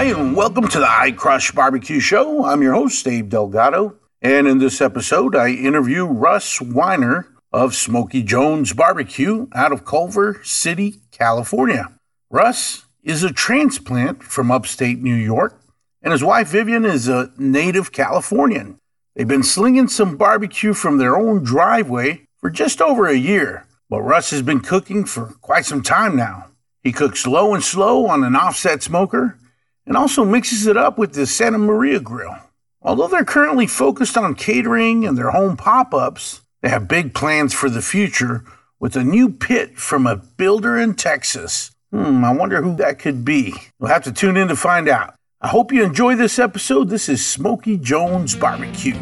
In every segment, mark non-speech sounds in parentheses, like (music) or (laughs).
Hi, and welcome to the I Crush Barbecue Show. I'm your host, Dave Delgado. And in this episode, I interview Russ Weiner of Smoky Jones Barbecue out of Culver City, California. Russ is a transplant from upstate New York, and his wife Vivian is a native Californian. They've been slinging some barbecue from their own driveway for just over a year, but Russ has been cooking for quite some time now. He cooks low and slow on an offset smoker and also mixes it up with the Santa Maria grill. Although they're currently focused on catering and their home pop ups, they have big plans for the future with a new pit from a builder in Texas. Hmm, I wonder who that could be. We'll have to tune in to find out. I hope you enjoy this episode. This is Smoky Jones Barbecue.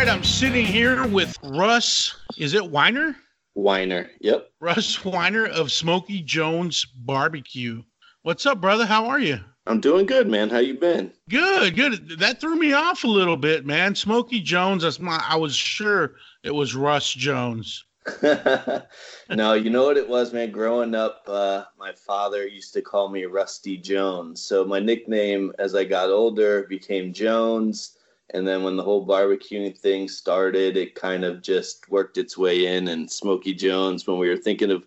Right, I'm sitting here with Russ. Is it Weiner? Weiner. Yep. Russ Weiner of Smoky Jones Barbecue. What's up, brother? How are you? I'm doing good, man. How you been? Good, good. That threw me off a little bit, man. Smoky Jones. That's my. I was sure it was Russ Jones. (laughs) no, you know what it was, man. Growing up, uh, my father used to call me Rusty Jones. So my nickname, as I got older, became Jones. And then when the whole barbecuing thing started, it kind of just worked its way in. And Smoky Jones, when we were thinking of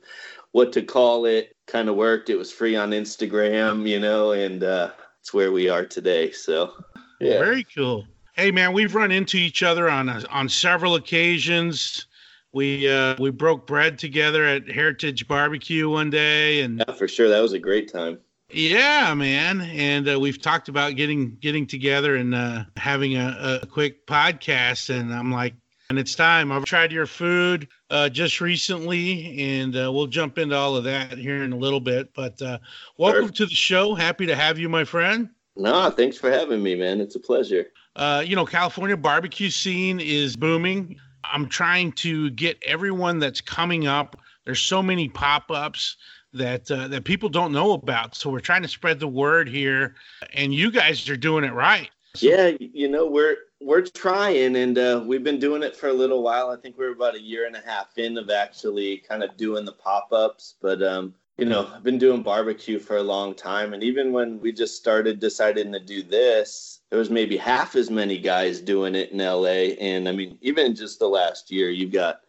what to call it, kind of worked. It was free on Instagram, you know, and uh, it's where we are today. So, yeah. Very cool. Hey, man, we've run into each other on a, on several occasions. We uh, we broke bread together at Heritage Barbecue one day, and yeah, for sure, that was a great time. Yeah, man, and uh, we've talked about getting getting together and uh, having a, a quick podcast, and I'm like, and it's time. I've tried your food uh, just recently, and uh, we'll jump into all of that here in a little bit. But uh, welcome to the show. Happy to have you, my friend. No, thanks for having me, man. It's a pleasure. Uh, you know, California barbecue scene is booming. I'm trying to get everyone that's coming up. There's so many pop-ups that uh, that people don't know about. So we're trying to spread the word here, and you guys are doing it right. Yeah, you know we're we're trying, and uh, we've been doing it for a little while. I think we're about a year and a half in of actually kind of doing the pop-ups, but um, you know I've been doing barbecue for a long time, and even when we just started deciding to do this, there was maybe half as many guys doing it in LA, and I mean even just the last year, you've got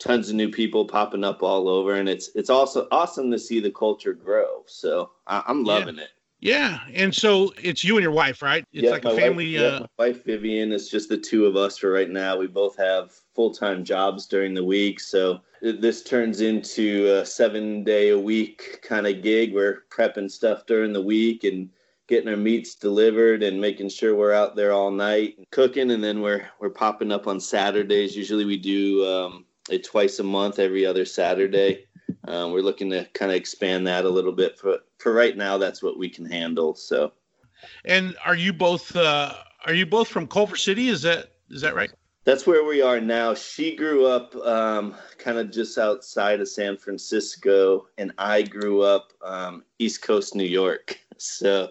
tons of new people popping up all over, and it's it's also awesome to see the culture grow. So I, am loving yeah. it. Yeah, and so it's you and your wife, right? It's yeah, like a family. Wife, uh... yeah, my wife Vivian. It's just the two of us for right now. We both have full time jobs during the week, so this turns into a seven day a week kind of gig. We're prepping stuff during the week and getting our meats delivered and making sure we're out there all night cooking, and then we're we're popping up on Saturdays. Usually we do um, twice a month, every other Saturday. Um, we're looking to kind of expand that a little bit. For for right now, that's what we can handle. So. And are you both uh, are you both from Culver City? Is that is that right? That's where we are now. She grew up um, kind of just outside of San Francisco, and I grew up um, East Coast New York. (laughs) So.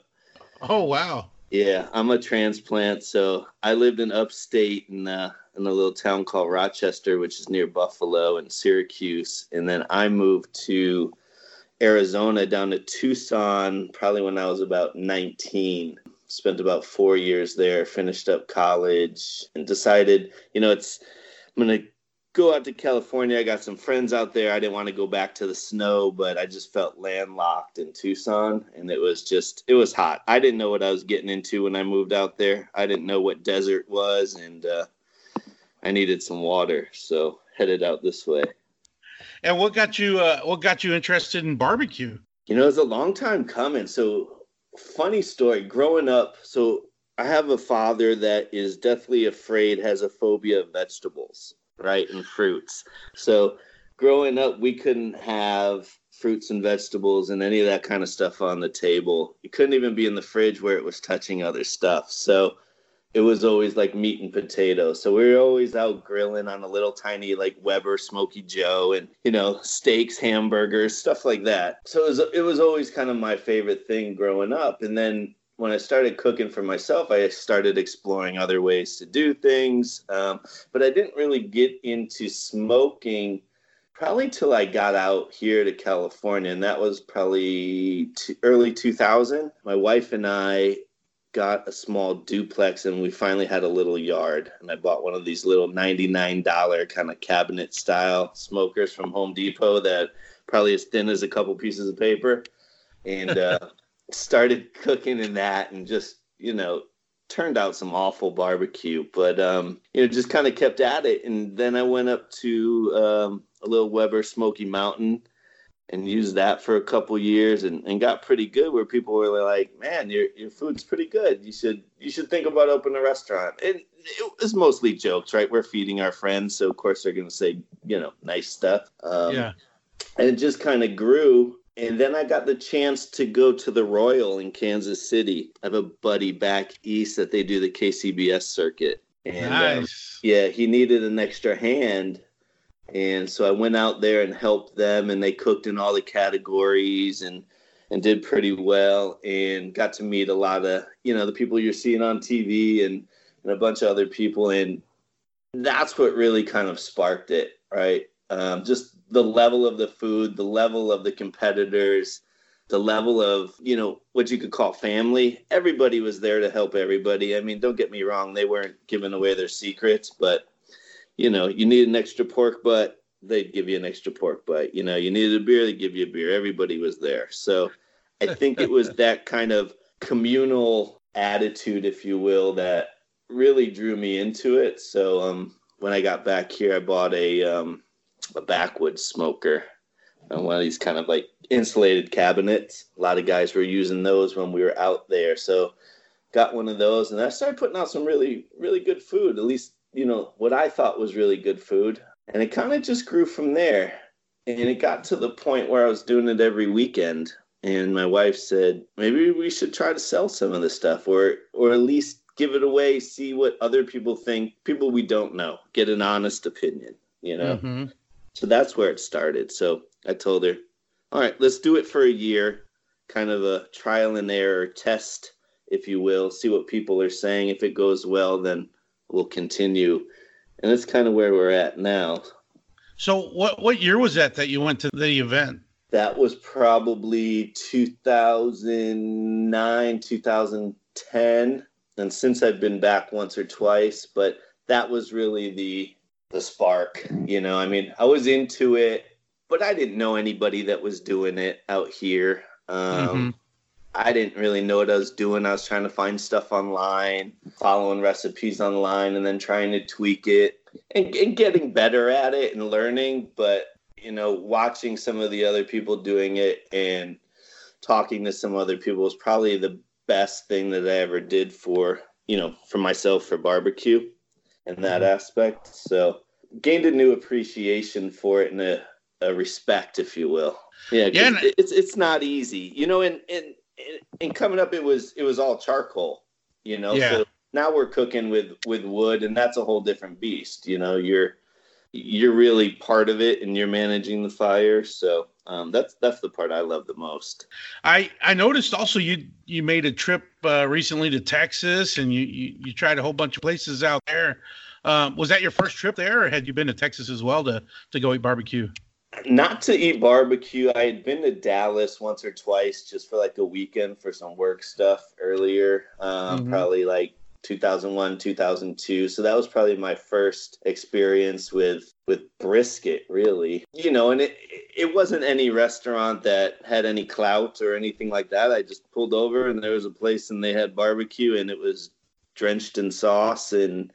Oh wow. Yeah, I'm a transplant, so I lived in upstate and uh, in a little town called Rochester, which is near Buffalo and Syracuse, and then I moved to Arizona down to Tucson probably when I was about 19. Spent about four years there, finished up college, and decided, you know, it's I'm gonna go out to California. I got some friends out there. I didn't want to go back to the snow, but I just felt landlocked in Tucson and it was just it was hot. I didn't know what I was getting into when I moved out there. I didn't know what desert was and uh, I needed some water, so headed out this way. And what got you uh, what got you interested in barbecue? You know, it's a long time coming. So funny story, growing up, so I have a father that is deathly afraid, has a phobia of vegetables right, and fruits. So growing up, we couldn't have fruits and vegetables and any of that kind of stuff on the table. It couldn't even be in the fridge where it was touching other stuff. So it was always like meat and potatoes. So we were always out grilling on a little tiny like Weber Smoky Joe and you know steaks, hamburgers, stuff like that. So it was it was always kind of my favorite thing growing up. And then when I started cooking for myself, I started exploring other ways to do things. Um, but I didn't really get into smoking probably till I got out here to California, and that was probably t- early 2000. My wife and I got a small duplex, and we finally had a little yard. And I bought one of these little $99 kind of cabinet style smokers from Home Depot that probably as thin as a couple pieces of paper, and uh, (laughs) started cooking in that, and just you know turned out some awful barbecue, but um, you know, just kind of kept at it. And then I went up to um, a little Weber Smoky Mountain and used that for a couple years and, and got pretty good where people were like, man, your, your food's pretty good. You should, you should think about opening a restaurant. And it was mostly jokes, right? We're feeding our friends. So of course they're going to say, you know, nice stuff. Um, yeah. And it just kind of grew and then I got the chance to go to the Royal in Kansas City. I have a buddy back east that they do the KCBS circuit. And um, nice. um, yeah, he needed an extra hand. And so I went out there and helped them and they cooked in all the categories and and did pretty well and got to meet a lot of, you know, the people you're seeing on TV and and a bunch of other people and that's what really kind of sparked it, right? Um, just the level of the food, the level of the competitors, the level of, you know, what you could call family. Everybody was there to help everybody. I mean, don't get me wrong, they weren't giving away their secrets, but you know, you need an extra pork butt, they'd give you an extra pork butt. You know, you needed a beer, they'd give you a beer. Everybody was there. So I think it was (laughs) that kind of communal attitude, if you will, that really drew me into it. So um when I got back here, I bought a um a backwoods smoker and one of these kind of like insulated cabinets. A lot of guys were using those when we were out there. So got one of those and I started putting out some really, really good food, at least, you know, what I thought was really good food. And it kind of just grew from there. And it got to the point where I was doing it every weekend. And my wife said, maybe we should try to sell some of this stuff or or at least give it away, see what other people think, people we don't know, get an honest opinion, you know. Mm-hmm. So that's where it started. So I told her, all right, let's do it for a year, kind of a trial and error test, if you will, see what people are saying. If it goes well, then we'll continue. And that's kind of where we're at now. So what what year was that that you went to the event? That was probably 2009, 2010. And since I've been back once or twice, but that was really the the spark. You know, I mean, I was into it, but I didn't know anybody that was doing it out here. Um, mm-hmm. I didn't really know what I was doing. I was trying to find stuff online, following recipes online, and then trying to tweak it and, and getting better at it and learning. But, you know, watching some of the other people doing it and talking to some other people was probably the best thing that I ever did for, you know, for myself for barbecue in that mm-hmm. aspect. So gained a new appreciation for it and a, a respect, if you will. Yeah, yeah it's it's not easy, you know. And and and coming up, it was it was all charcoal, you know. Yeah. So now we're cooking with with wood, and that's a whole different beast. You know, you're you're really part of it, and you're managing the fire. So um, that's that's the part I love the most. I I noticed also you you made a trip uh, recently to Texas, and you, you you tried a whole bunch of places out there. Um, was that your first trip there, or had you been to Texas as well to to go eat barbecue? Not to eat barbecue. I had been to Dallas once or twice just for like a weekend for some work stuff earlier. Um, mm-hmm. Probably like 2001 2002 so that was probably my first experience with with brisket really you know and it it wasn't any restaurant that had any clout or anything like that i just pulled over and there was a place and they had barbecue and it was drenched in sauce and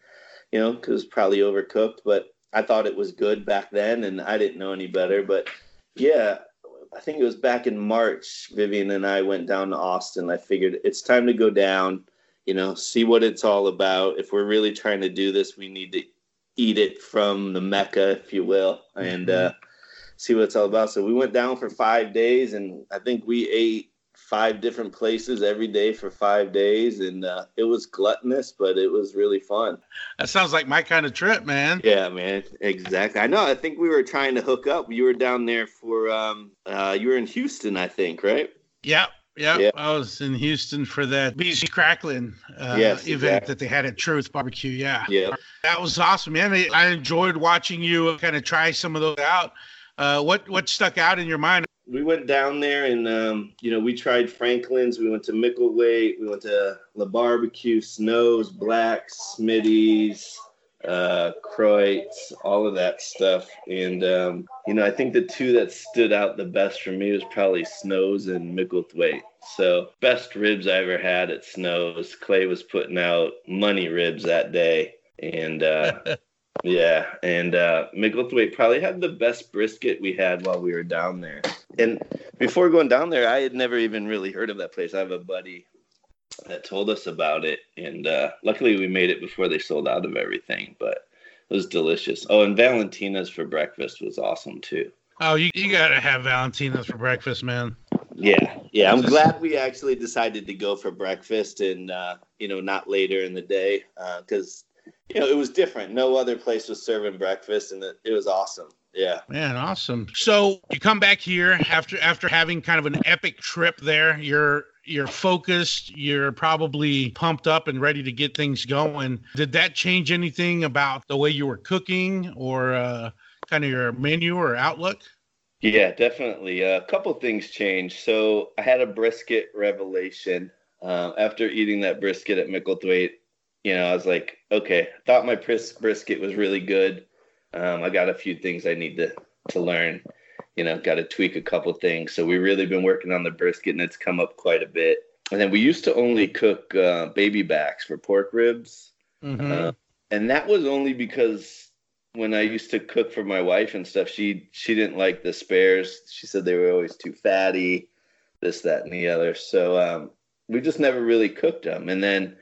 you know because probably overcooked but i thought it was good back then and i didn't know any better but yeah i think it was back in march vivian and i went down to austin i figured it's time to go down you know, see what it's all about. If we're really trying to do this, we need to eat it from the Mecca, if you will, and mm-hmm. uh, see what it's all about. So we went down for five days, and I think we ate five different places every day for five days, and uh, it was gluttonous, but it was really fun. That sounds like my kind of trip, man. Yeah, man, exactly. I know. I think we were trying to hook up. You were down there for um, uh, you were in Houston, I think, right? Yeah, yeah, yeah, I was in Houston for that BC Cracklin uh, yes, event exactly. that they had at Truth Barbecue. Yeah, yeah, that was awesome, man. I enjoyed watching you kind of try some of those out. Uh, what what stuck out in your mind? We went down there and um, you know we tried Franklin's. We went to Micklethwaite. We went to La Barbecue, Snows, Blacks, Smitty's, uh, all of that stuff. And um, you know I think the two that stood out the best for me was probably Snows and Micklethwaite. So best ribs I ever had at Snows. Clay was putting out money ribs that day, and uh, (laughs) yeah, and uh, Micklethwaite probably had the best brisket we had while we were down there. And before going down there, I had never even really heard of that place. I have a buddy that told us about it, and uh, luckily we made it before they sold out of everything. But it was delicious. Oh, and Valentina's for breakfast was awesome too. Oh, you, you gotta have Valentina's for breakfast, man. Yeah, yeah. I'm glad we actually decided to go for breakfast and uh, you know not later in the day because uh, you know it was different. No other place was serving breakfast, and it, it was awesome. Yeah, man, awesome. So you come back here after after having kind of an epic trip there. You're you're focused. You're probably pumped up and ready to get things going. Did that change anything about the way you were cooking or uh, kind of your menu or outlook? Yeah, definitely. A couple things changed. So I had a brisket revelation uh, after eating that brisket at Micklethwaite. You know, I was like, okay, I thought my bris- brisket was really good. Um, I got a few things I need to to learn. You know, got to tweak a couple things. So we really been working on the brisket, and it's come up quite a bit. And then we used to only cook uh, baby backs for pork ribs, mm-hmm. uh, and that was only because when I used to cook for my wife and stuff, she she didn't like the spares. She said they were always too fatty, this, that, and the other. So um, we just never really cooked them. And then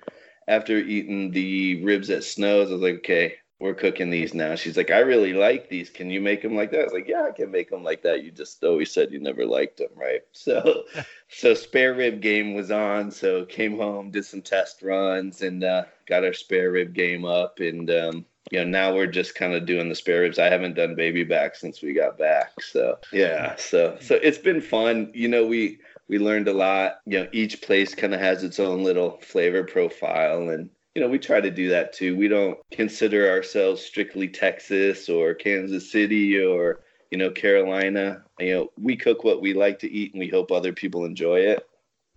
after eating the ribs at Snows, I was like, okay, we're cooking these now. She's like, I really like these. Can you make them like that? I was like, yeah, I can make them like that. You just always said you never liked them, right? (laughs) So, (laughs) so spare rib game was on. So came home, did some test runs, and uh, got our spare rib game up, and um, you know, now we're just kind of doing the spare ribs. I haven't done baby back since we got back. So yeah, so so it's been fun. You know, we we learned a lot. You know, each place kind of has its own little flavor profile and you know, we try to do that too. We don't consider ourselves strictly Texas or Kansas City or, you know, Carolina. You know, we cook what we like to eat and we hope other people enjoy it.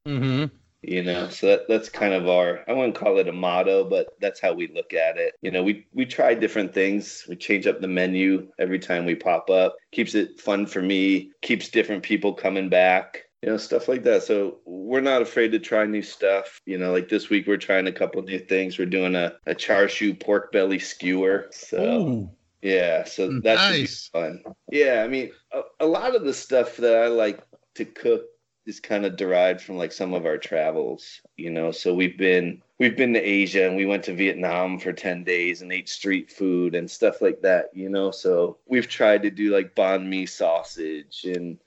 Mm-hmm you know so that, that's kind of our i wouldn't call it a motto but that's how we look at it you know we we try different things we change up the menu every time we pop up keeps it fun for me keeps different people coming back you know stuff like that so we're not afraid to try new stuff you know like this week we're trying a couple new things we're doing a, a char siu pork belly skewer so Ooh. yeah so that's nice. fun yeah i mean a, a lot of the stuff that i like to cook is kind of derived from like some of our travels, you know. So we've been we've been to Asia and we went to Vietnam for 10 days and ate street food and stuff like that, you know. So we've tried to do like banh mi sausage and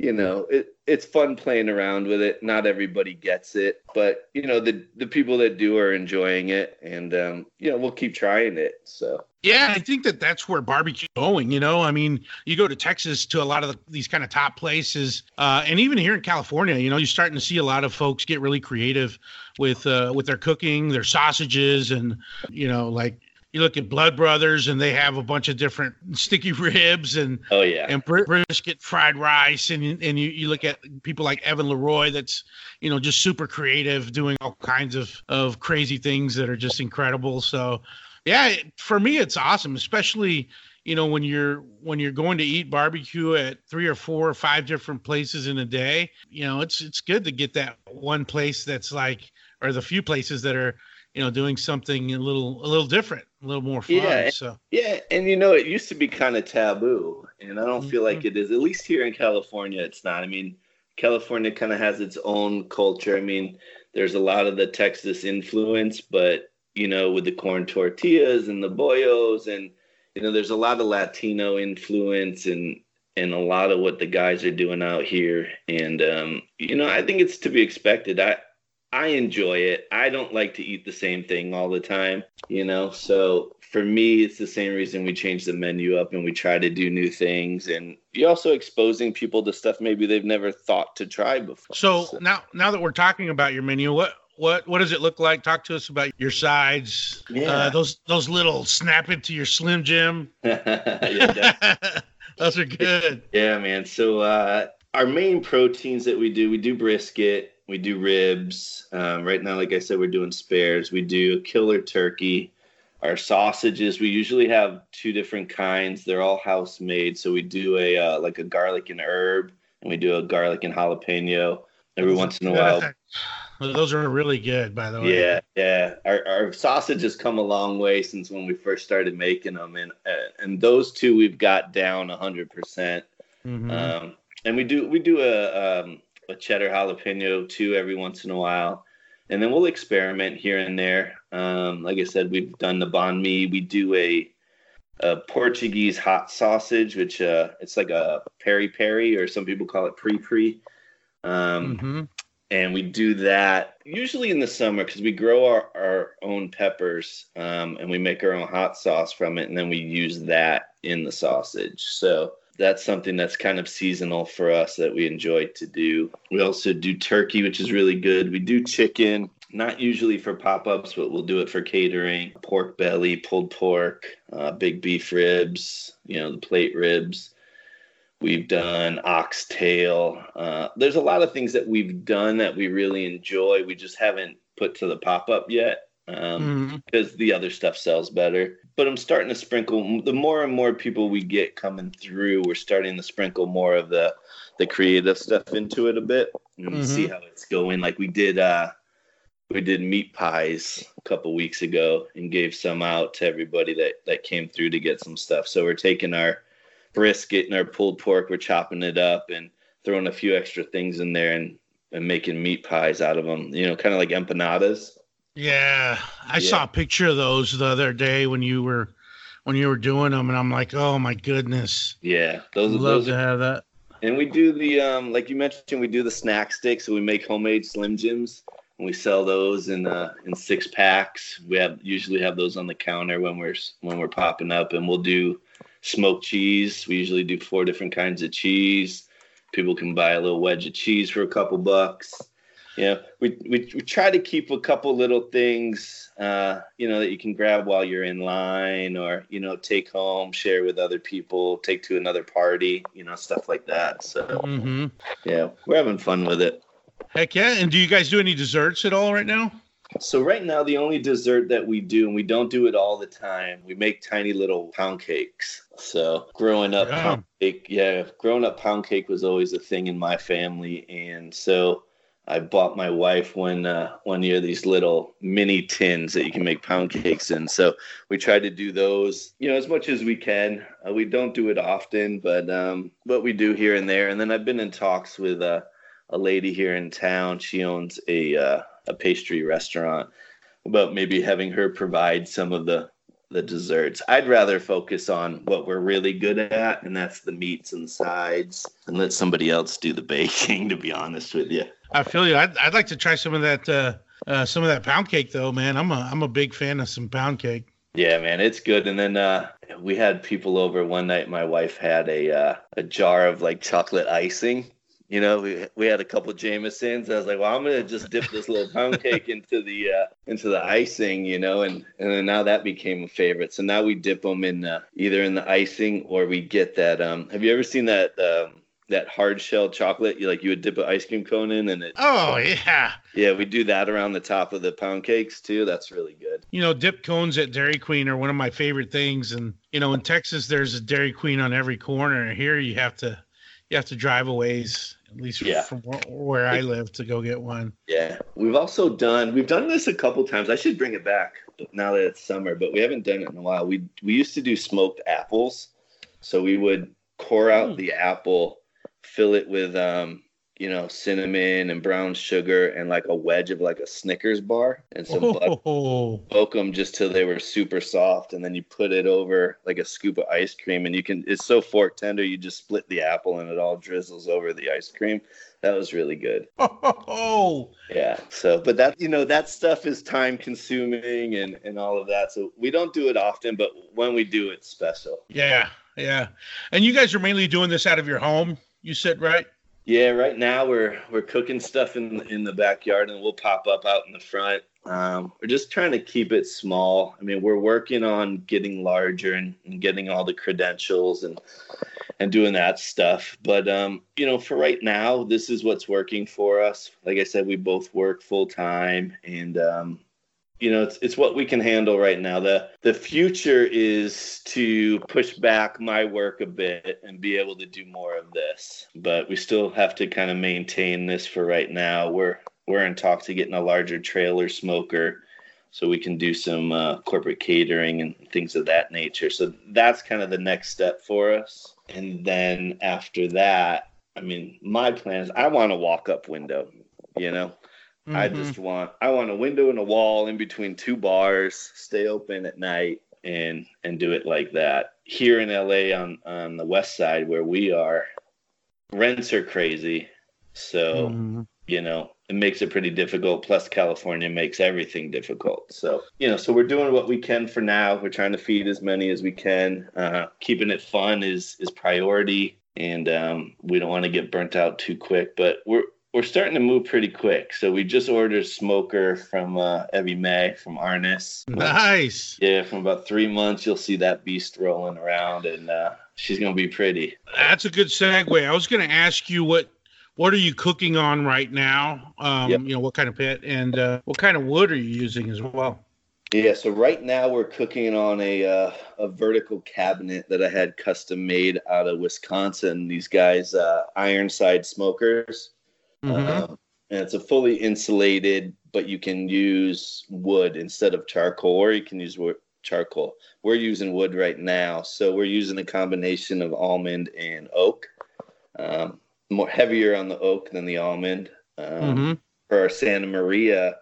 you know, it it's fun playing around with it. Not everybody gets it, but you know, the the people that do are enjoying it and um, you know, we'll keep trying it. So yeah, I think that that's where barbecue going. You know, I mean, you go to Texas to a lot of the, these kind of top places, uh, and even here in California, you know, you're starting to see a lot of folks get really creative with uh, with their cooking, their sausages, and you know, like you look at Blood Brothers, and they have a bunch of different sticky ribs and oh yeah, and brisket fried rice, and and you, you look at people like Evan Leroy, that's you know just super creative, doing all kinds of of crazy things that are just incredible. So yeah, for me it's awesome, especially you know when you're when you're going to eat barbecue at three or four or five different places in a day. You know, it's it's good to get that one place that's like or the few places that are you know doing something a little a little different a little more fun yeah so yeah and you know it used to be kind of taboo and i don't mm-hmm. feel like mm-hmm. it is at least here in california it's not i mean california kind of has its own culture i mean there's a lot of the texas influence but you know, with the corn tortillas and the bollos, and you know, there's a lot of Latino influence and and a lot of what the guys are doing out here. And um, you know, I think it's to be expected. I I enjoy it. I don't like to eat the same thing all the time, you know. So for me, it's the same reason we change the menu up and we try to do new things. And you're also exposing people to stuff maybe they've never thought to try before. So, so. now, now that we're talking about your menu, what what what does it look like? Talk to us about your sides. Yeah. Uh, those those little snap into your Slim Jim. (laughs) yeah, (laughs) Those are good. Yeah, man. So uh, our main proteins that we do, we do brisket, we do ribs. Um, right now, like I said, we're doing spares. We do killer turkey. Our sausages, we usually have two different kinds. They're all house made. So we do a uh, like a garlic and herb, and we do a garlic and jalapeno every once in a while. Those are really good, by the way. Yeah, yeah. Our, our sausage has come a long way since when we first started making them, and uh, and those two we've got down hundred percent. Mhm. Um, and we do we do a um, a cheddar jalapeno too every once in a while, and then we'll experiment here and there. Um, like I said, we've done the banh mi. We do a, a Portuguese hot sausage, which uh, it's like a peri peri, or some people call it pre pre. Um, Mhm. and we do that usually in the summer because we grow our, our own peppers um, and we make our own hot sauce from it and then we use that in the sausage so that's something that's kind of seasonal for us that we enjoy to do we also do turkey which is really good we do chicken not usually for pop-ups but we'll do it for catering pork belly pulled pork uh, big beef ribs you know the plate ribs We've done oxtail. Uh, there's a lot of things that we've done that we really enjoy. We just haven't put to the pop up yet um, Mhm. because the other stuff sells better. But I'm starting to sprinkle. The more and more people we get coming through, we're starting to sprinkle more of the the creative stuff into it a bit and Mhm. see how it's going. Like we did. uh we did meat pies a couple weeks ago and gave some out to everybody that that came through to get some stuff. So we're taking our brisket and our pulled pork, we're chopping it up and throwing a few extra things in there and, and making meat pies out of them. You know, kind of like empanadas. Yeah, I Yeah. saw a picture of those the other day when you were when you were doing them, and I'm like, oh my goodness, Yeah, those love those to are, have that. and we do the um like you mentioned, we do the snack sticks. So we make homemade Slim Jims and we sell those in uh in six packs. We have usually have those on the counter when we're when we're popping up, and we'll do smoked cheese. We usually do four different kinds of cheese. People can buy a little wedge of cheese for a couple bucks. Yeah, we, we, we try to keep a couple little things, uh, you know, that you can grab while you're in line or, you know, take home, share with other people, take to another party, you know, stuff like that. So, hmm yeah, we're having fun with it. Heck yeah! And do you guys do any desserts at all right now? So right now, the only dessert that we do, and we don't do it all the time, we make tiny little pound cakes. So growing up, Yeah. pound cake, yeah, growing up, pound cake was always a thing in my family, and so I bought my wife one uh, one year these little mini tins that you can make pound cakes in. So we try to do those, you know, as much as we can. Uh, we don't do it often, but um, but we do here and there. And then I've been in talks with uh, a lady here in town. She owns a uh, a pastry restaurant about maybe having her provide some of the the desserts. I'd rather focus on what we're really good at, and that's the meats and sides, and let somebody else do the (laughs) baking. To be honest with you. I feel you. I'd, I'd like to try some of that uh, uh, some of that pound cake though, man. I'm a I'm a big fan of some pound cake. Yeah, man, it's good. And then uh, we had people over one night. My wife had a uh, a jar of like chocolate icing. You know, we we had a couple Jamesons. I was like, well, I'm gonna just dip this little pound (laughs) cake into the uh, into the icing. You know, and and then now that became a favorite. So now we dip them in uh, either in the icing or we get that. Um, have you ever seen that? Um, that hard shell chocolate, you like you would dip an ice cream cone in, and it. Oh yeah, Yeah, we do that around the top of the pound cakes too. That's really good. you know, dip cones at Dairy Queen are one of my favorite things. And you know, in Texas, there's a Dairy Queen on every corner. Here, you have to you have to drive a ways, at least Yeah. from where, I live, to go get one. Yeah, we've also done we've done this a couple times. I should bring it back now that it's summer, but we haven't done it in a while. We we used to do smoked apples, so we would core out Mm. the apple, fill it with um you know cinnamon and brown sugar and like a wedge of like a Snickers bar and some butter. Oh, Poke them just till they were super soft, and then you put it over like a scoop of ice cream, and you can. It's so fork tender, you just split the apple, and it all drizzles over the ice cream. That was really good. (laughs) oh, Yeah. So, but that you know that stuff is time consuming and and all of that. So we don't do it often, but when we do, it's special. yeah, yeah. And you guys are mainly doing this out of your home. You said right? Yeah. Right now we're we're cooking stuff in in the backyard, and we'll pop up out in the front. Um, we're just trying to keep it small. I mean, we're working on getting larger and, and getting all the credentials and and doing that stuff. But um, you know, for right now, this is what's working for us. Like I said, we both work full time, and um, you know, it's it's what we can handle right now. the The future is to push back my work a bit and be able to do more of this. But we still have to kind of maintain this for right now. We're we're in talks to getting a larger trailer smoker so we can do some uh, corporate catering and things of that nature. So that's kind of the next step for us. And then after that, I mean, my plan is I want a walk up window, you know. Mm-hmm. I just want I want a window and a wall in between two bars, stay open at night and and do it like that. Here in LA on on the west side where we are, rents are crazy. So, mm-hmm. you know, it makes it pretty difficult. Plus, California makes everything difficult. So, you know, so we're doing what we can for now. We're trying to feed as many as we can. Uh, keeping it fun is is priority, and um, we don't want to get burnt out too quick. But we're we're starting to move pretty quick. So we just ordered smoker from uh, Evie Mae from Arnis. Nice. Yeah, from about three months, you'll see that beast rolling around, and uh, she's gonna be pretty. That's a good segue. I was gonna ask you what what are you cooking on right now? Um, yep. You know, what kind of pit and uh, what kind of wood are you using as well? Yeah, so right now we're cooking on a uh, a vertical cabinet that I had custom made out of Wisconsin. These guys, uh, Ironside smokers, mm-hmm. uh, and it's a fully insulated, but you can use wood instead of charcoal, or you can use wood, charcoal. We're using wood right now, so we're using a combination of almond and oak. Um, more heavier on the oak than the almond. Um, mm-hmm. For our Santa Maria,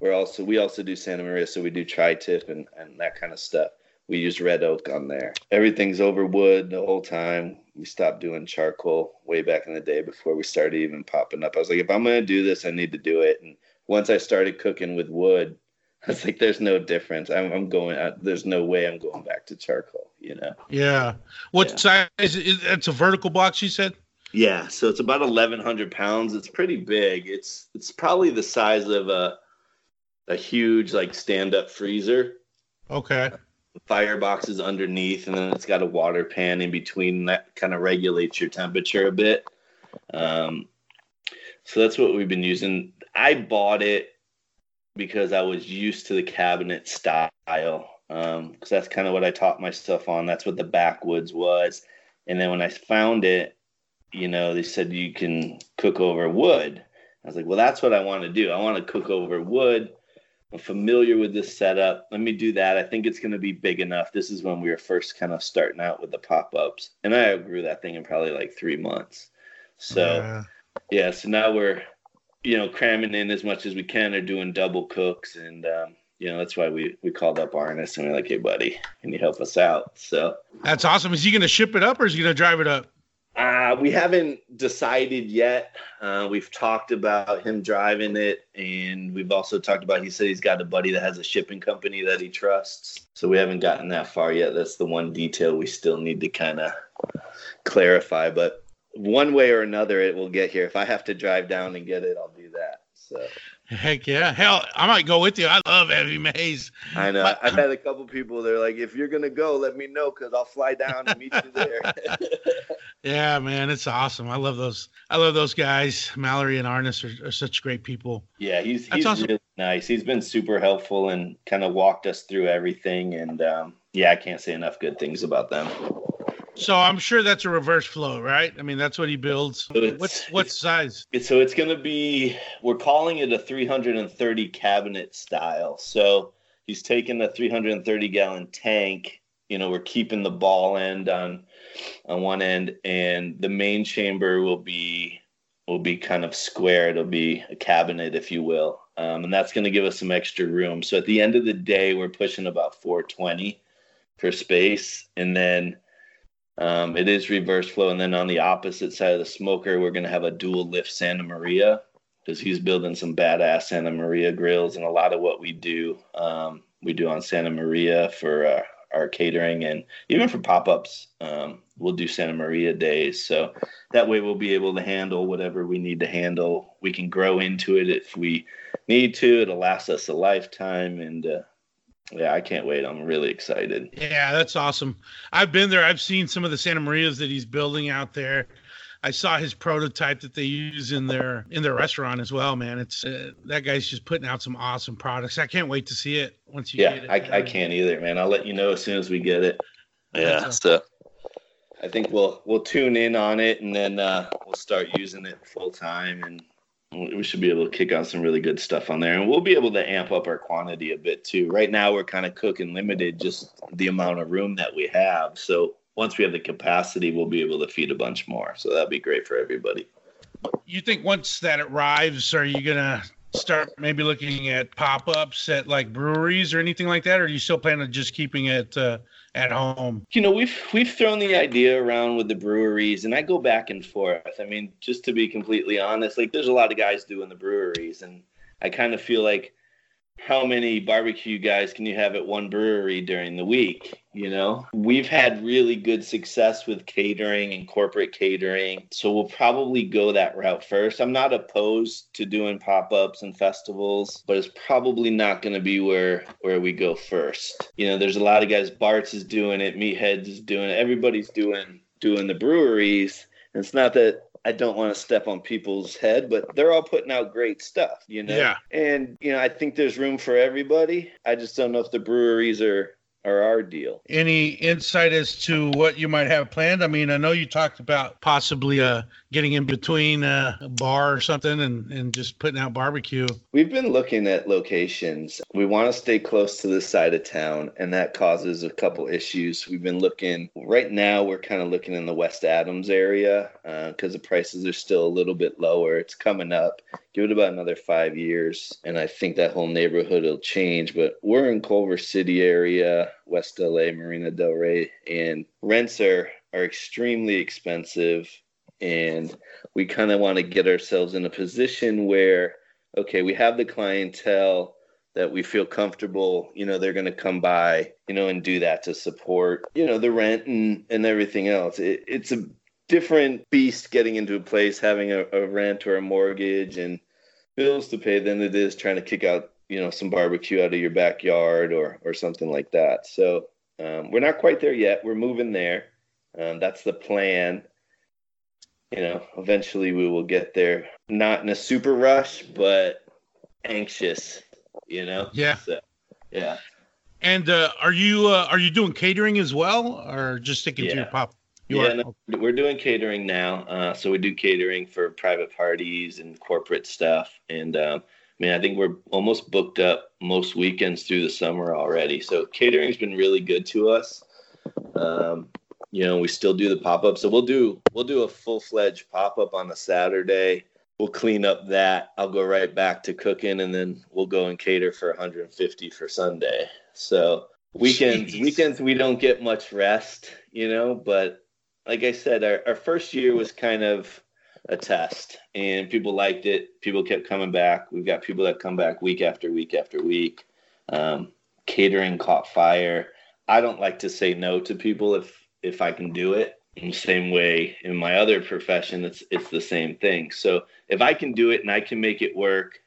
we're also we also do Santa Maria, so we do tri-tip and and that kind of stuff. We use red oak on there. Everything's over wood the whole time. We stopped doing charcoal way back in the day before we started even popping up. I was like, if I'm gonna do this, I need to do it. And once I started cooking with wood, (laughs) I was like, there's no difference. I'm, I'm going. Uh, there's no way I'm going back to charcoal. You know. Yeah. What yeah. size? Is it, it's a vertical box. You said. Yeah, so it's about eleven hundred pounds. It's pretty big. It's it's probably the size of a a huge like stand up freezer. Okay. Firebox is underneath, and then it's got a water pan in between that kind of regulates your temperature a bit. Um, so that's what we've been using. I bought it because I was used to the cabinet style, because um, that's kind of what I taught myself on. That's what the backwoods was. And then when I found it, you know, they said you can cook over wood. I was like, well, that's what I want to do. I want to cook over wood. I'm familiar with this setup. Let me do that. I think it's going to be big enough. This is when we were first kind of starting out with the pop ups. And I grew that thing in probably like three months. So, yeah. yeah, so now we're, you know, cramming in as much as we can or doing double cooks. And, um, you know, that's why we, we called up Arnis and we're like, hey, buddy, can you help us out? So that's awesome. Is he going to ship it up or is he going to drive it up? Uh, we haven't decided yet. Uh, we've talked about him driving it, and we've also talked about he said he's got a buddy that has a shipping company that he trusts. So we haven't gotten that far yet. That's the one detail we still need to kind of clarify. But one way or another, it will get here. If I have to drive down and get it, I'll do that. So Heck yeah. Hell, I might go with you. I love Evie Mae's. I know. But, I've had a couple people, they're like, if you're going to go, let me know because I'll fly down and meet you there. (laughs) yeah, man. It's awesome. I love those. I love those guys. Mallory and Arnis are, are such great people. Yeah, he's, he's awesome. really nice. He's been super helpful and kind of walked us through everything. And um, yeah, I can't say enough good things about them. So I'm sure that's a reverse flow, right? I mean, that's what he builds. So What's what size? so it's going to be. We're calling it a 330 cabinet style. So he's taking a 330 gallon tank. You know, we're keeping the ball end on on one end, and the main chamber will be will be kind of square. It'll be a cabinet, if you will, um, and that's going to give us some extra room. So at the end of the day, we're pushing about 420 for space, and then um, it is reverse flow, and then on the opposite side of the smoker, we're going to have a dual lift Santa Maria because he's building some badass Santa Maria grills, and a lot of what we do, um, we do on Santa Maria for uh, our catering, and even for pop ups, um, we'll do Santa Maria days. So that way, we'll be able to handle whatever we need to handle. We can grow into it if we need to. It'll last us a lifetime, and uh, yeah, I can't wait. I'm really excited. Yeah, that's awesome. I've been there. I've seen some of the Santa Marias that he's building out there. I saw his prototype that they use in their in their restaurant as well, man. It's uh, that guy's just putting out some awesome products. I can't wait to see it once you yeah, get it. I, I can't either, man. I'll let you know as soon as we get it. Yeah, so I think we'll we'll tune in on it and then uh, we'll start using it full time and we should be able to kick out some really good stuff on there and we'll be able to amp up our quantity a bit too. Right now we're kind of cooking limited just the amount of room that we have. So once we have the capacity, we'll be able to feed a bunch more. So that'd be great for everybody. You think once that arrives, are you gonna start maybe looking at pop-ups at like breweries or anything like that, or are you still plan on just keeping it uh, at home? You know, we've we've thrown the idea around with the breweries, and I go back and forth. I mean, just to be completely honest, like there's a lot of guys doing the breweries, and I kind of feel like how many barbecue guys can you have at one brewery during the week? You know, we've had really good success with catering and corporate catering. So we'll probably go that route first. I'm not opposed to doing pop ups and festivals, but it's probably not going to be where, where we go first. You know, there's a lot of guys, Bart's is doing it, Meatheads is doing it, everybody's doing doing the breweries. And it's not that I don't want to step on people's head, but they're all putting out great stuff, you know. Yeah. And you know, I think there's room for everybody. I just don't know if the breweries are are our deal. Any insight as to what you might have planned? I mean, I know you talked about possibly uh, getting in between a bar or something and, and just putting out barbecue. We've been looking at locations. We want to stay close to this side of town, and that causes a couple issues. We've been looking, right now, we're kind of looking in the West Adams area because uh, the prices are still a little bit lower. It's coming up. Give it about another five years, and I think that whole neighborhood will change. But we're in Culver City area West LA, Marina Del Rey, and rents are are extremely expensive, and we kind of want to get ourselves in a position where okay, we have the clientele that we feel comfortable, you know, they're going to come by, you know, and do that to support, you know, the rent and, and everything else. It, it's a different beast getting into a place, having a, a rent or a mortgage and bills to pay than it is trying to kick out you know some barbecue out of your backyard or or something like that. So um, we're not quite there yet. We're moving there. Um, that's the plan. You know, eventually we will get there. Not in a super rush, but anxious. You know. Yeah. So, yeah. And uh, are you uh, are you doing catering as well, or just sticking yeah. to your pop? You yeah, are? no, we're doing catering now. Uh, so we do catering for private parties and corporate stuff, and um, I mean, I think we're almost booked up most weekends through the summer already. So catering's been really good to us. Um, you know, we still do the pop up. So we'll do we'll do a full fledged pop up on a Saturday. We'll clean up that. I'll go right back to cooking, and then we'll go and cater for 150 for Sunday. So weekends Jeez. weekends we don't get much rest, you know. But like I said, our, our first year was kind of a test and people liked it people kept coming back we've got people that come back week after week after week um, catering caught fire i don't like to say no to people if if i can do it. In the same way in my other profession it's it's the same thing. So if i can do it and i can make it work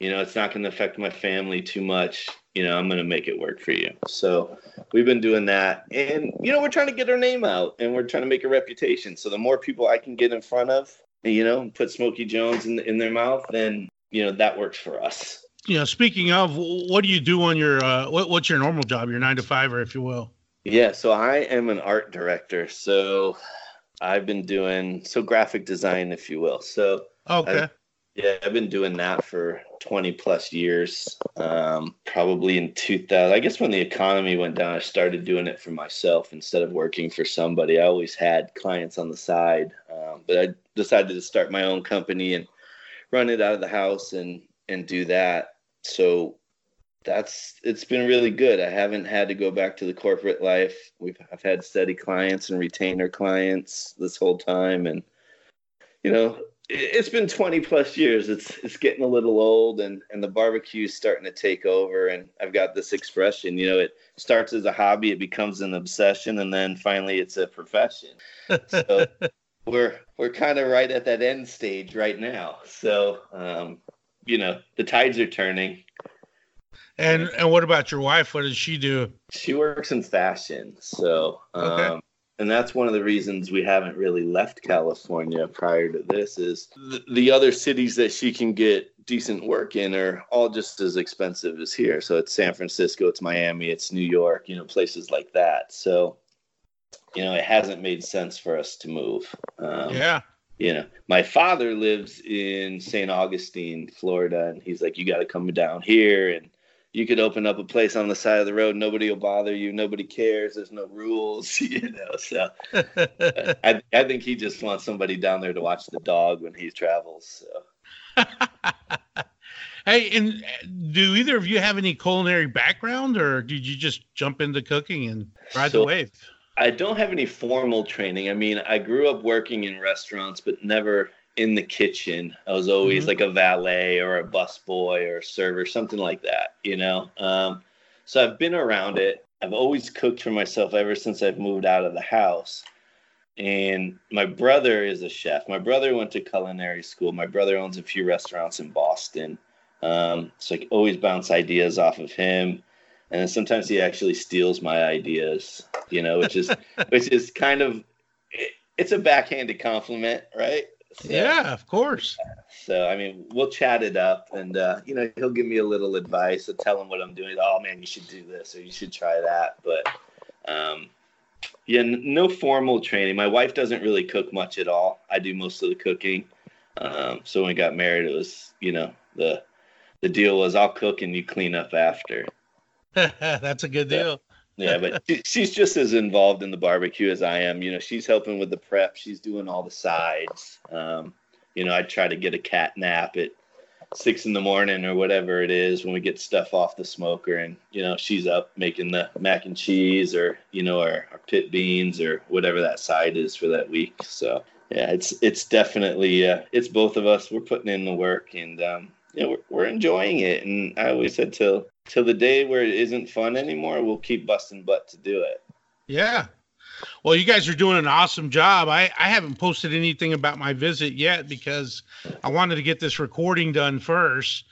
you know it's not going to affect my family too much you know i'm going to make it work for you. So we've been doing that. And you know we're trying to get our name out and we're trying to make a reputation. So the more people i can get in front of you know, put Smoky Jones in in their mouth, then you know that works for us. You know, speaking of, what do you do on your uh, what, what's your normal job, your nine to five, or if you will? Yeah, so I am an art director. So I've been doing so graphic design, if you will. So okay, I, yeah, I've been doing that for 20 plus years. Um, probably in 2000, I guess when the economy went down, I started doing it for myself instead of working for somebody. I always had clients on the side, um, but I decided to start my own company and run it out of the house and and do that. So that's it's been really good. I haven't had to go back to the corporate life. We've I've had steady clients and retainer clients this whole time, and you know it's been 20 plus years. It's it's getting a little old, and and the barbecue is starting to take over. And I've got this expression, you know, it starts as a hobby, it becomes an obsession, and then finally it's a profession. So (laughs) we're we're kind of right at that end stage right now. So um, you know, the tides are turning. And and what about your wife? What does she do? She works in fashion, so um, Okay. and that's one of the reasons we haven't really left California prior to this. Is the, the other cities that she can get decent work in are all just as expensive as here. So it's San Francisco, it's Miami, it's New York, you know, places like that. So you know, it hasn't made sense for us to move. Um, yeah. you know my father lives in st augustine florida and he's like you got to come down here and you could open up a place on the side of the road nobody will bother you nobody cares there's no rules (laughs) you know so (laughs) I, I think he just wants somebody down there to watch the dog when he travels so (laughs) hey, and uh, do either of you have any culinary background, or did you just jump into cooking and ride the wave? I don't have any formal training. I mean, I grew up working in restaurants, but never in the kitchen. I was always Mhm. like a valet or a busboy or a server, something like that, you know? Um, so I've been around it. I've always cooked for myself ever since I've moved out of the house. And my brother is a chef. My brother went to culinary school. My brother owns a few restaurants in Boston. Um, so I always bounce ideas off of him. And then sometimes he actually steals my ideas, you know, which is (laughs) which is kind of it, it's a backhanded compliment, right? So, Yeah, of course. So I mean, we'll chat it up, and uh, you know, he'll give me a little advice. I'll tell him what I'm doing. Oh man, you should do this or you should try that. But um, yeah, no formal training. My wife doesn't really cook much at all. I do most of the cooking. Um, so when we got married, it was you know the the deal was I'll cook and you clean up after. (laughs) That's a good deal. Yeah, but (laughs) she, she's just as involved in the barbecue as I am. You know, she's helping with the prep. She's doing all the sides. Um, you know, I try to get a cat nap at six in the morning or whatever it is when we get stuff off the smoker, and you know, she's up making the mac and cheese or you know, our, our pit beans or whatever that side is for that week. So yeah, it's it's definitely uh, it's both of us. We're putting in the work, and um, yeah, we're, we're enjoying it. And I always said till till the day where it isn't fun anymore, we'll keep busting butt to do it. Yeah. Well, you guys are doing an awesome job. I, I haven't posted anything about my visit yet because I wanted to get this recording done first.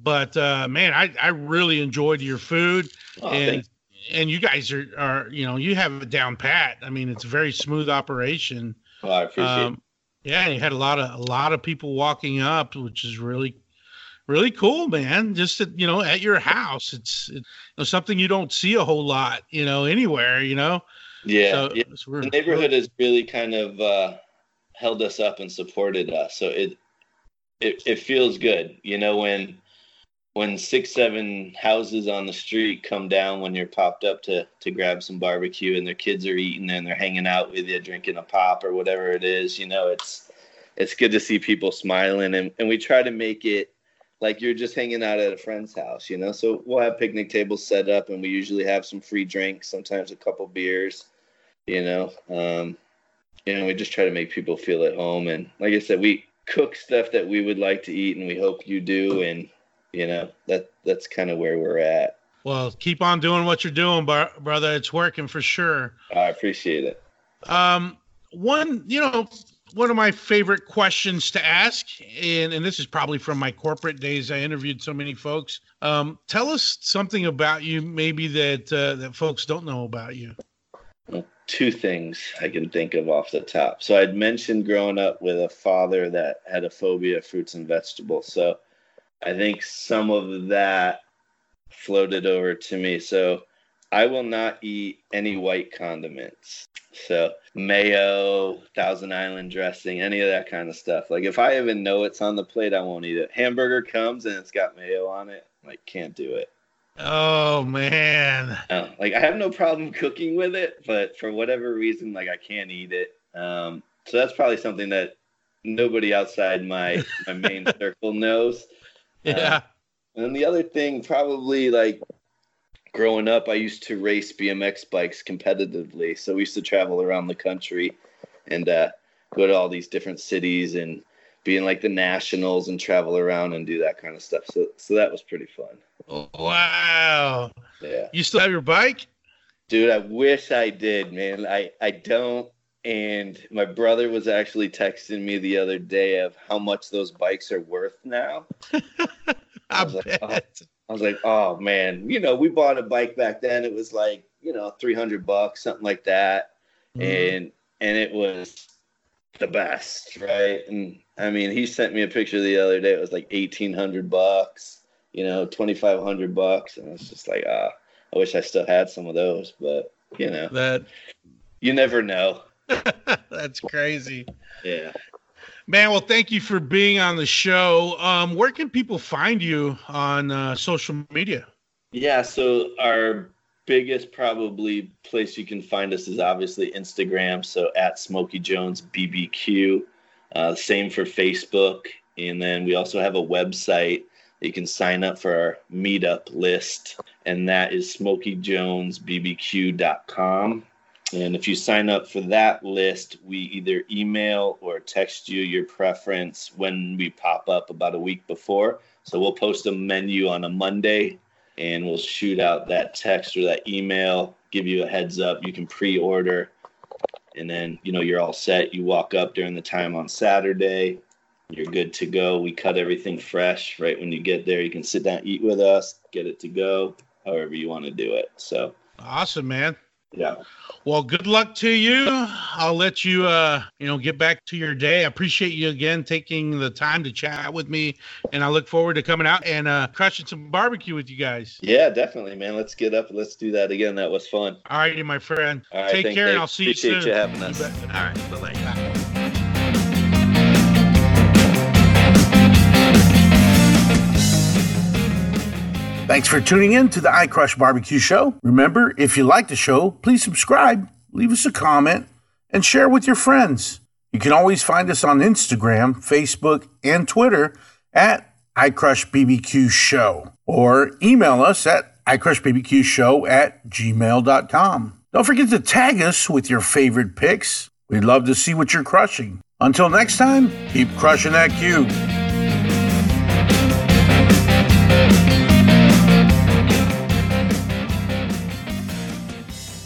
But uh, man, I, I really enjoyed your food Oh, and thanks. and you guys are, are you know you have a down pat. I mean, it's a very smooth operation. Well, I appreciate it. Um, yeah, you had a lot of a lot of people walking up, which is really really cool, man. Just at, you know at your house, it's it, you know, something you don't see a whole lot, you know, anywhere, you know. Yeah, So- yeah. so the neighborhood has really kind of uh, held us up and supported us. So it, it it feels good, you know, when when six seven houses on the street come down when you're popped up to to grab some barbecue and their kids are eating and they're hanging out with you drinking a pop or whatever it is. You know, it's it's good to see people smiling and and we try to make it like you're just hanging out at a friend's house, you know. So we'll have picnic tables set up, and we usually have some free drinks, sometimes a couple beers, you know. Um, you know, we just try to make people feel at home. And like I said, we cook stuff that we would like to eat, and we hope you do. And you know that that's kind of where we're at. Well, keep on doing what you're doing, bar- brother. It's working for sure. I appreciate it. Um, one, you know, one of my favorite questions to ask, and, and this is probably from my corporate days. I interviewed so many folks. Um, tell us something about you, maybe that uh, that folks don't know about you. two things I can think of off the top. So I'd mentioned growing up with a father that had a phobia of fruits and vegetables. So I think some of that floated over to me. So I will not eat any white condiments. So mayo, Thousand Island dressing, any of that kind of stuff. Like if I even know it's on the plate, I won't eat it. Hamburger comes and it's got mayo on it. Like can't do it. Oh man, Uh, like I have no problem cooking with it, but for whatever reason, like I can't eat it. Um, so that's probably something that nobody outside my my main (laughs) circle knows. yeah, And then the other thing, probably like growing up, I used to race BMX bikes competitively. So we used to travel around the country and uh, go to all these different cities and be in like the nationals and travel around and do that kind of stuff. So so that was pretty fun. wow. Yeah. You still have your bike? Dude, I wish I did, man. I, I don't. And my brother was actually texting me the other day of how much those bikes are worth now. (laughs) I was like, oh. I was like, oh man, you know, we bought a bike back then. It was like, you know, 300 bucks, something like that. Mm-hmm. And, and it was the best, right? And I mean, he sent me a picture the other day. It was like 1800 bucks, you know, 2500 bucks. And it's just like, ah, I wish I still had some of those, but you know, that you never know. (laughs) That's crazy. Yeah. Man, well, thank you for being on the show. Um, where can people find you on uh, social media? Yeah, so our biggest probably place you can find us is obviously Instagram. So at Smokey Jones BBQ. Uh, same for Facebook. And then we also have a website you can sign up for our meetup list, and that is smokeyjonesbbq.com. And if you sign up for that list, we either email or text you your preference when we pop up about a week before. So we'll post a menu on a Monday and we'll shoot out that text or that email, give you a heads up. You can pre order and then, you know, you're all set. You walk up during the time on Saturday. You're good to go. We cut everything fresh right when you get there. You can sit down, eat with us, get it to go, however you want to do it. So awesome, man. Yeah. Well, good luck to you. I'll let you, uh, you know, get back to your day. I appreciate you again taking the time to chat with me, and I look forward to coming out and uh, crushing some barbecue with you guys. Yeah, definitely, man. Let's get up. Let's do that again. That was fun. All righty, my friend. All right, Take care, and I'll see you soon. Appreciate you having us. All right, bye bye. Thanks for tuning in to the iCrush Barbecue Show. Remember, if you like the show, please subscribe, leave us a comment, and share with your friends. You can always find us on Instagram, Facebook, and Twitter at iCrushBBQ Show or email us at iCrushBBQShow at gmail.com. Don't forget to tag us with your favorite picks. We'd love to see what you're crushing. Until next time, keep crushing that cube.